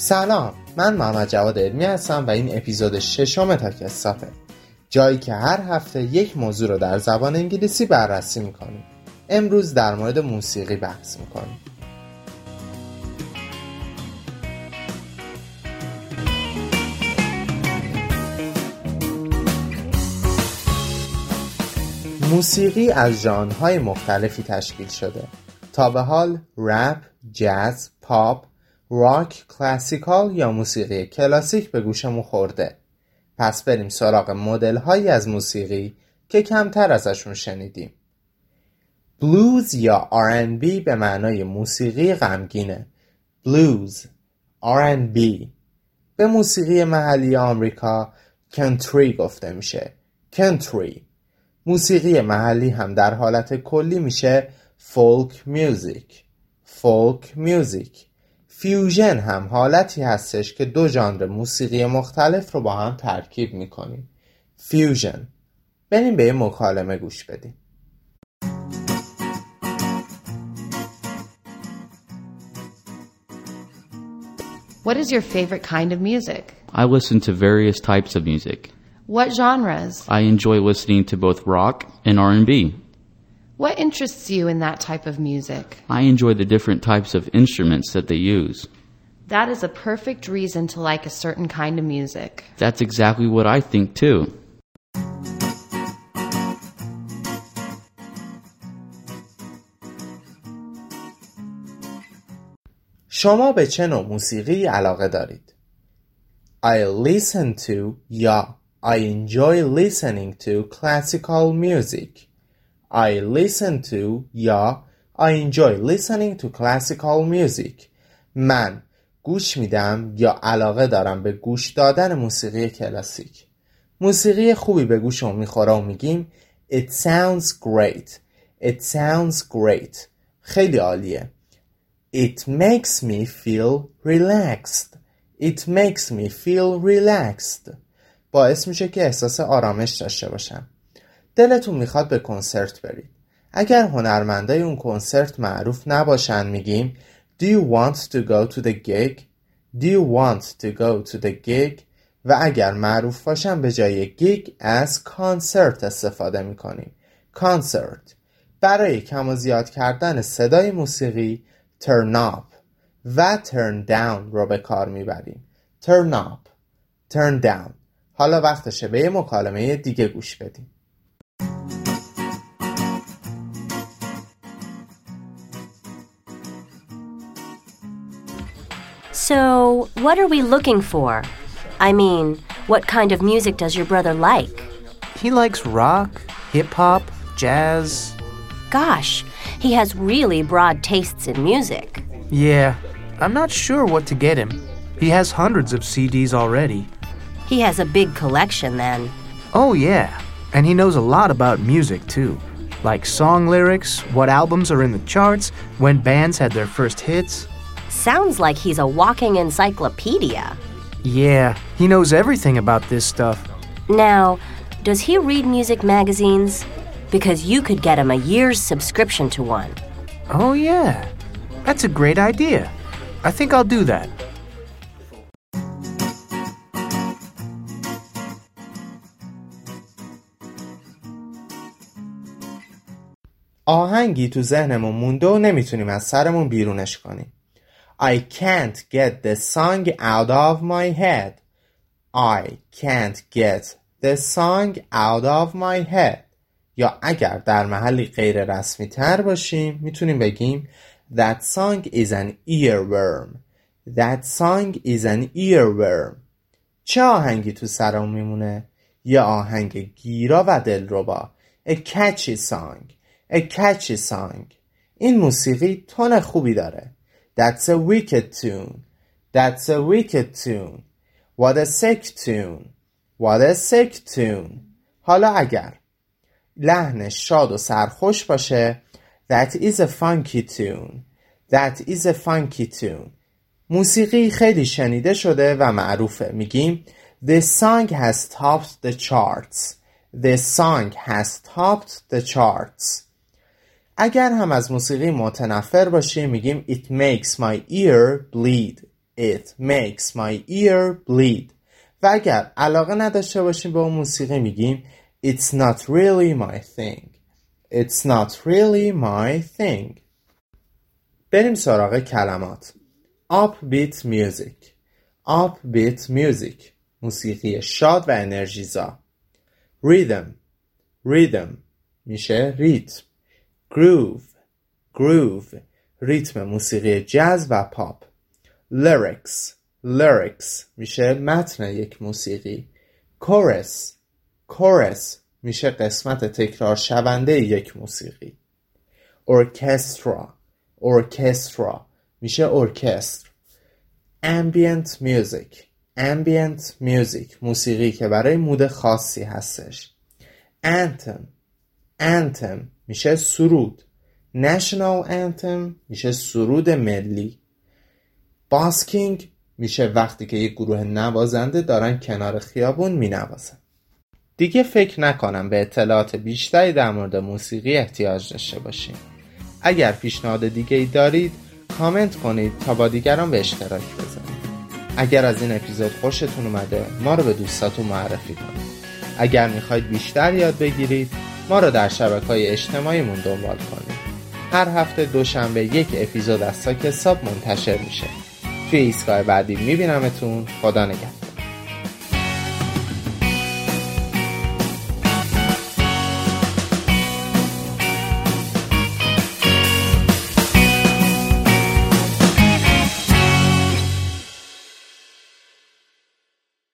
سلام من محمد جواد علمی هستم و این اپیزود ششم تاکستاپه جایی که هر هفته یک موضوع رو در زبان انگلیسی بررسی می‌کنیم. امروز در مورد موسیقی بحث می‌کنیم. موسیقی از ژانرهای مختلفی تشکیل شده. تا به حال رپ، جاز، پاپ، راک، کلاسیکال یا موسیقی کلاسیک به گوشمون خورده. پس بریم سراغ مدل هایی از موسیقی که کمتر ازشون شنیدیم. بلوز یا R&B به معنای موسیقی غمگینه. بلوز R&B به موسیقی محلی آمریکا کنتری گفته میشه. کنتری. موسیقی محلی هم در حالت کلی میشه folk music. folk music. fusion هم حالتی هستش که دو ژانر موسیقی مختلف رو با هم ترکیب می‌کنیم fusion بریم به یه مکالمه گوش بدیم What is your favorite kind of music? I listen to various types of music. What genres? I enjoy listening to both rock and R&B. What interests you in that type of music? I enjoy the different types of instruments that they use. That is a perfect reason to like a certain kind of music. That's exactly what I think too. شما به چه نوع موسیقی علاقه دارید؟ I listen to یا I enjoy listening to classical music I listen to یا I enjoy listening to classical music. من گوش میدم یا علاقه دارم به گوش دادن موسیقی کلاسیک. موسیقی خوبی به گوشم می‌خوره و میگیم It sounds great. It sounds great. خیلی عالیه. It makes me feel relaxed. It makes me feel relaxed. باعث میشه که احساس آرامش داشته باشم. دلتون می‌خواد به کنسرت برید. اگر هنرمندای اون کنسرت معروف نباشن میگیم Do you want to go to the gig? Do you want to go to the gig? و اگر معروف باشن به جای گیگ از کانسرت استفاده می‌کنیم. کانسرت برای کم و زیاد کردن صدای موسیقی turn up. و turn down رو به کار می‌بریم. Turn up. Turn down. حالا وقتشه به یه مکالمه دیگه گوش بدیم. So, what are we looking for? I mean, what kind of music does your brother like? He likes rock, hip hop, jazz. Gosh, he has really broad tastes in music. Yeah, I'm not sure what to get him. He has hundreds of CDs already. He has a big collection then. Oh, yeah, and he knows a lot about music too. Like song lyrics, what albums are in the charts, when bands had their first hits. Sounds like he's a walking encyclopedia. Yeah, he knows everything about this stuff. Now, does he read music magazines? Because you could get him a year's subscription to one. Oh, yeah, that's a great idea. I think I'll do that. آهنگی تو ذهنمون مونده و نمیتونیم از سرمون بیرونش کنیم I can't get the song out of my head I can't get the song out of my head یا اگر در محلی غیر رسمی تر باشیم می‌تونیم بگیم That song is an earworm That song is an earworm چه آهنگی تو سرمون میمونه؟ یه آهنگ گیرا و دلربا A catchy song A catchy song این موسیقی تون خوبی داره That's a wicked tune That's a wicked tune What a sick tune What a sick tune حالا اگر لحن شاد و سرخوش باشه That is a funky tune That is a funky tune موسیقی خیلی شنیده شده و معروفه میگیم This song has topped the charts This song has topped the charts اگر هم از موسیقی متنفر باشیم میگیم It makes my ear bleed It makes my ear bleed و اگر علاقه نداشته باشیم به اون موسیقی میگیم It's not really my thing It's not really my thing بریم سراغ کلمات Upbeat music Upbeat music موسیقی شاد و انرژیزا Rhythm Rhythm میشه ریتم Groove. Groove. ریتم موسیقی جاز و پاپ. Lyrics. Lyrics میشه متن یک موسیقی. Chorus. Chorus میشه قسمت تکرار شونده یک موسیقی. Orchestra. Orchestra میشه ارکستر Ambient Music. Ambient Music. موسیقی که برای مود خاصی هستش. Anthem. Anthem میشه سرود. National Anthem میشه سرود ملی. باسکینگ میشه وقتی که یک گروه نوازنده دارن کنار خیابون مینوازن. دیگه فکر نکنم به اطلاعات بیشتری در مورد موسیقی احتیاج داشته باشیم اگر پیشنهاد دیگه ای دارید کامنت کنید تا با دیگران به اشتراک بذارید اگر از این اپیزود خوشتون اومده ما رو به دوستاتون معرفی کنید. اگر می‌خواید بیشتر یاد بگیرید ما رو در شبکه های اجتماعیمون دنبال کنید. هر هفته دوشنبه یک اپیزود از ساک حساب منتشر میشه. توی ایستگاه بعدی میبینمتون. خدا نگهدار.